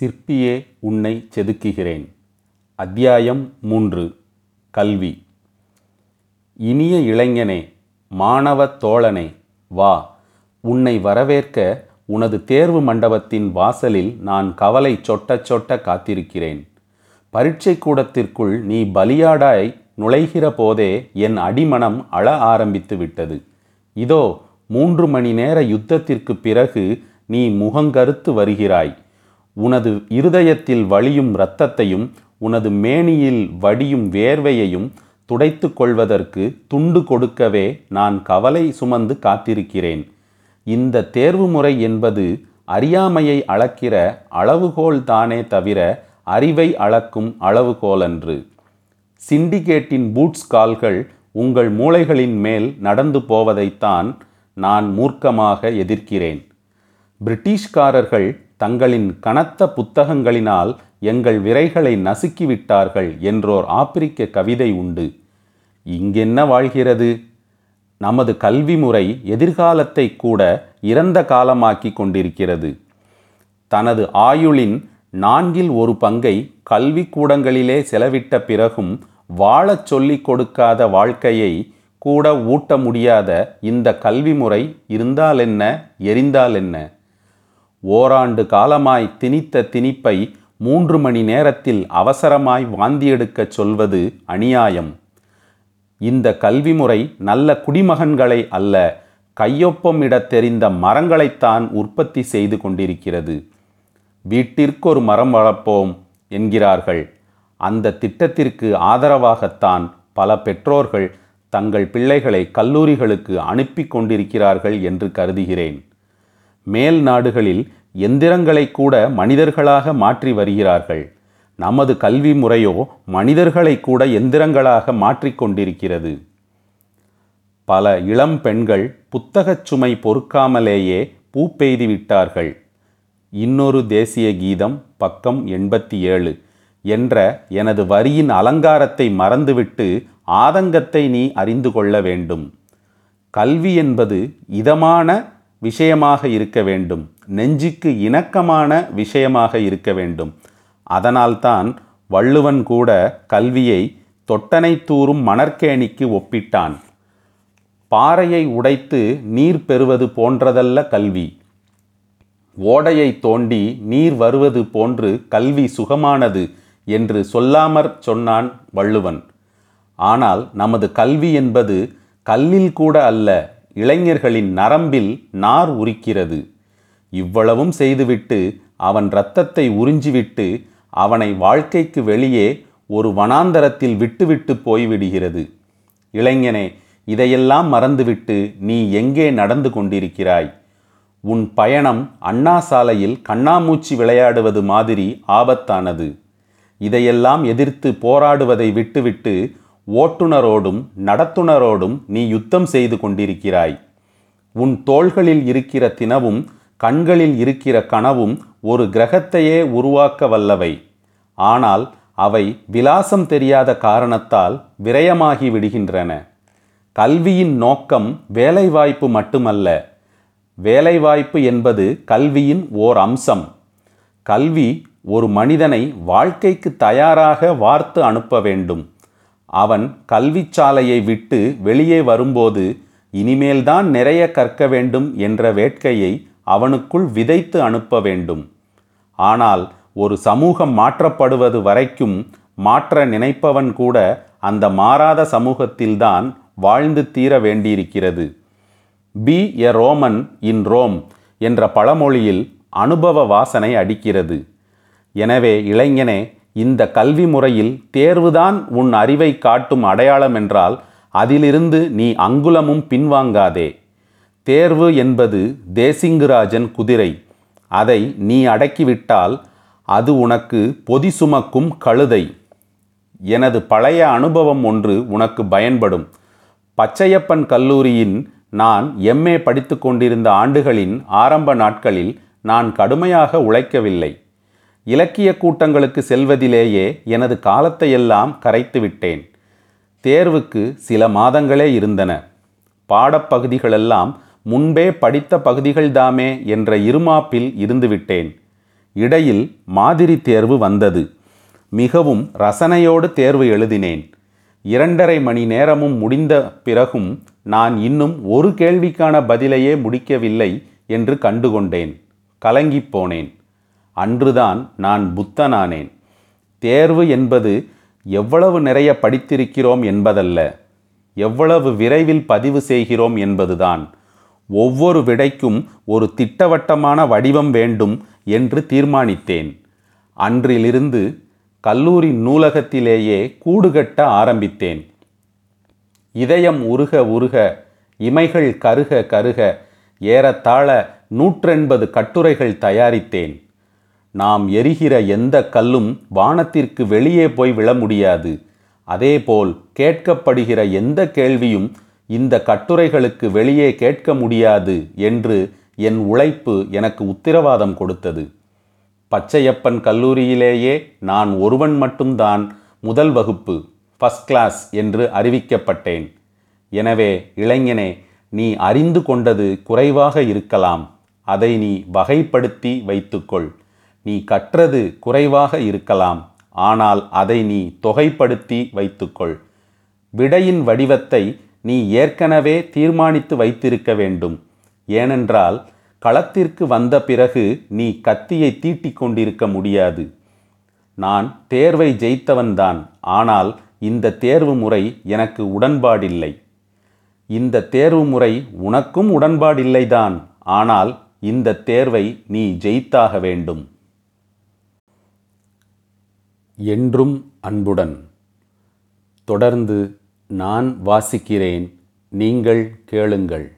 சிற்பியே உன்னை செதுக்குகிறேன். அத்தியாயம் மூன்று. கல்வி. இனிய இளைஞனே மாணவத் தோழனே வா. உன்னை வரவேற்க உனது தேர்வு மண்டபத்தின் வாசலில் நான் கவலை சொட்ட சொட்ட காத்திருக்கிறேன். பரீட்சை கூடத்திற்குள் நீ பலியாடாய் நுழைகிற போதே என் அடிமனம் அழ ஆரம்பித்து விட்டது. இதோ மூன்று மணி நேர யுத்தத்திற்கு பிறகு நீ முகங்கருத்து வருகிறாய். உனது இருதயத்தில் வழியும் இரத்தத்தையும் உனது மேனியில் வடியும் வேர்வையையும் துடைத்து கொள்வதற்கு துண்டு கொடுக்கவே நான் கவலை சுமந்து காத்திருக்கிறேன். இந்த தேர்வு முறை என்பது அறியாமையை அளக்கிற அளவுகோல் தானே தவிர அறிவை அளக்கும் அளவுகோலன்று. சிண்டிகேட்டின் பூட்ஸ் கால்கள் உங்கள் மூளைகளின் மேல் நடந்து போவதைத்தான் நான் மூர்க்கமாக எதிர்க்கிறேன். பிரிட்டிஷ்காரர்கள் தங்களின் கனத்த புத்தகங்களினால் எங்கள் விரைகளை நசுக்கிவிட்டார்கள் என்றோர் ஆப்பிரிக்க கவிதை உண்டு. இங்கென்ன வாழ்கிறது? நமது கல்வி முறை எதிர்காலத்தை கூட இறந்த காலமாக்கி கொண்டிருக்கிறது. தனது ஆயுளின் நான்கில் ஒரு பங்கை கல்விக்கூடங்களிலே செலவிட்ட பிறகும் வாழச் சொல்லிக் கொடுக்காத வாழ்க்கையை கூட ஊட்ட முடியாத இந்த கல்வி முறை இருந்தாலென்ன எரிந்தாலென்ன? ஓராண்டு காலமாய் திணித்த திணிப்பை மூன்று மணி நேரத்தில் அவசரமாய் வாந்தியெடுக்கச் சொல்வது அநியாயம். இந்த கல்வி முறை நல்ல குடிமகன்களை அல்ல கையொப்பமிடத் தெரிந்த மரங்களைத்தான் உற்பத்தி செய்து கொண்டிருக்கிறது. வீட்டிற்கொரு மரம் வளர்ப்போம் என்கிறார்கள். அந்த திட்டத்திற்கு ஆதரவாகத்தான் பல பெற்றோர்கள் தங்கள் பிள்ளைகளை கல்லூரிகளுக்கு அனுப்பி கொண்டிருக்கிறார்கள் என்று கருதுகிறேன். மேல் நாடுகளில் எந்திரங்களை கூட மனிதர்களாக மாற்றி வருகிறார்கள். நமது கல்வி முறையோ மனிதர்களை கூட எந்திரங்களாக மாற்றிக்கொண்டிருக்கிறது பல இளம் பெண்கள் புத்தகச் சுமை பொறுக்காமலேயே பூ பெய்து விட்டார்கள். இன்னொரு தேசிய கீதம் பக்கம் எண்பத்தி ஏழு என்ற எனது வரியின் அலங்காரத்தை மறந்துவிட்டு ஆதங்கத்தை நீ அறிந்து கொள்ள வேண்டும். கல்வி என்பது இதமான விஷயமாக இருக்க வேண்டும். நெஞ்சுக்கு இணக்கமான விஷயமாக இருக்க வேண்டும். அதனால்தான் வள்ளுவன் கூட கல்வியை தொட்டனை தூறும் மணற்கேணிக்கு ஒப்பிட்டான். பாறையை உடைத்து நீர் பெறுவது போன்றதல்ல கல்வி. ஓடையை தோண்டி நீர் வருவது போன்று கல்வி சுகமானது என்று சொல்லாமற் சொன்னான் வள்ளுவன். ஆனால் நமது கல்வி என்பது கல்லில் கூட அல்ல இளைஞர்களின் நரம்பில் நார் உரிக்கிறது. இவ்வளவும் செய்துவிட்டு அவன் இரத்தத்தை உறிஞ்சிவிட்டு அவனை வாழ்க்கைக்கு வெளியே ஒரு வனாந்தரத்தில் விட்டுவிட்டு போய்விடுகிறது. இளைஞனே இதையெல்லாம் மறந்துவிட்டு நீ எங்கே நடந்து கொண்டிருக்கிறாய்? உன் பயணம் அண்ணா சாலையில் கண்ணாமூச்சி விளையாடுவது மாதிரி ஆபத்தானது. இதையெல்லாம் எதிர்த்து போராடுவதை விட்டுவிட்டு ஓட்டுநரோடும் நடத்துனரோடும் நீ யுத்தம் செய்து கொண்டிருக்கிறாய். உன் தோள்களில் இருக்கிற தினவும் கண்களில் இருக்கிற கனவும் ஒரு கிரகத்தையே உருவாக்க வல்லவை. ஆனால் அவை விலாசம் தெரியாத காரணத்தால் விரயமாகி விடுகின்றன. கல்வியின் நோக்கம் வேலைவாய்ப்பு மட்டுமல்ல. வேலைவாய்ப்பு என்பது கல்வியின் ஓர் அம்சம். கல்வி ஒரு மனிதனை வாழ்க்கைக்கு தயாராக வார்த்து அனுப்ப வேண்டும். அவன் கல்விச்சாலையை விட்டு வெளியே வரும்போது இனிமேல்தான் நிறைய கற்க வேண்டும் என்ற வேட்கையை அவனுக்குள் விதைத்து அனுப்ப வேண்டும். ஆனால் ஒரு சமூகம் மாற்றப்படுவது வரைக்கும் மாற்ற நினைப்பவன் கூட அந்த மாறாத சமூகத்தில்தான் வாழ்ந்து தீர வேண்டியிருக்கிறது. Be a Roman in Rome என்ற பழமொழியில் அனுபவ வாசனை அடிக்கிறது. எனவே இளைஞனே இந்த கல்வி முறையில் தேர்வுதான் உன் அறிவை காட்டும் அடையாளம் என்றால் அதிலிருந்து நீ அங்குலமும் பின்வாங்காதே. தேர்வு என்பது தேசிங்குராஜன் குதிரை. அதை நீ அடக்கிவிட்டால் அது உனக்கு பொதி சுமக்கும் கழுதை. எனது பழைய அனுபவம் ஒன்று உனக்கு பயன்படும். பச்சையப்பன் கல்லூரியின் நான் எம்ஏ படித்து கொண்டிருந்த ஆண்டுகளின் ஆரம்ப நாட்களில் நான் கடுமையாக உழைக்கவில்லை. இலக்கிய கூட்டங்களுக்கு செல்வதிலேயே எனது காலத்தையெல்லாம் கரைத்து விட்டேன். தேர்வுக்கு சில மாதங்களே இருந்தன. பாடப்பகுதிகளெல்லாம் முன்பே படித்த பகுதிகள்தாமே என்ற இருமாப்பில் இருந்துவிட்டேன் இடையில் மாதிரி தேர்வு வந்தது. மிகவும் ரசனையோடு தேர்வு எழுதினேன். இரண்டரை மணி நேரமும் முடிந்த பிறகும் நான் இன்னும் ஒரு கேள்விக்கான பதிலையே முடிக்கவில்லை என்று கண்டுகொண்டேன். கலங்கிப் போனேன். அன்றுதான் நான் புத்தனானேன். தேர்வு என்பது எவ்வளவு நிறைய படித்திருக்கிறோம் என்பதல்ல எவ்வளவு விரைவில் பதிவு செய்கிறோம் என்பதுதான். ஒவ்வொரு விடைக்கும் ஒரு திட்டவட்டமான வடிவம் வேண்டும் என்று தீர்மானித்தேன். அன்றிலிருந்து கல்லூரி நூலகத்திலேயே கூடுகட்ட ஆரம்பித்தேன். இதயம் உருக உருக இமைகள் கருக கருக ஏறத்தாழ நூற்றெண்பது கட்டுரைகள் தயாரித்தேன். நாம் எரிகிற எந்த கல்லும் வானத்திற்கு வெளியே போய் விழ முடியாது. அதேபோல் கேட்கப்படுகிற எந்த கேள்வியும் இந்த கட்டுரைகளுக்கு வெளியே கேட்க முடியாது என்று என் உழைப்பு எனக்கு உத்தரவாதம் கொடுத்தது. பச்சையப்பன் கல்லூரியிலேயே நான் ஒருவன் மட்டும்தான் முதல் வகுப்பு ஃபஸ்ட் கிளாஸ் என்று அறிவிக்கப்பட்டேன். எனவே இளைஞனே நீ அறிந்து கொண்டது குறைவாக இருக்கலாம். அதை நீ வகைப்படுத்தி வைத்துக்கொள். நீ கற்றது குறைவாக இருக்கலாம். ஆனால் அதை நீ தொகைப்படுத்தி வைத்துக்கொள். விடையின் வடிவத்தை நீ ஏற்கனவே தீர்மானித்து வைத்திருக்க வேண்டும். ஏனென்றால் களத்திற்கு வந்த பிறகு நீ கத்தியை தீட்டிக் கொண்டிருக்க முடியாது. நான் தேர்வை ஜெயித்தவன்தான். ஆனால் இந்த தேர்வு முறை எனக்கு உடன்பாடில்லை. இந்த தேர்வு முறை உனக்கும் உடன்பாடில்லைதான். ஆனால் இந்த தேர்வை நீ ஜெயித்தாக வேண்டும். என்றும் அன்புடன். தொடர்ந்து நான் வாசிக்கிறேன். நீங்கள் கேளுங்கள்.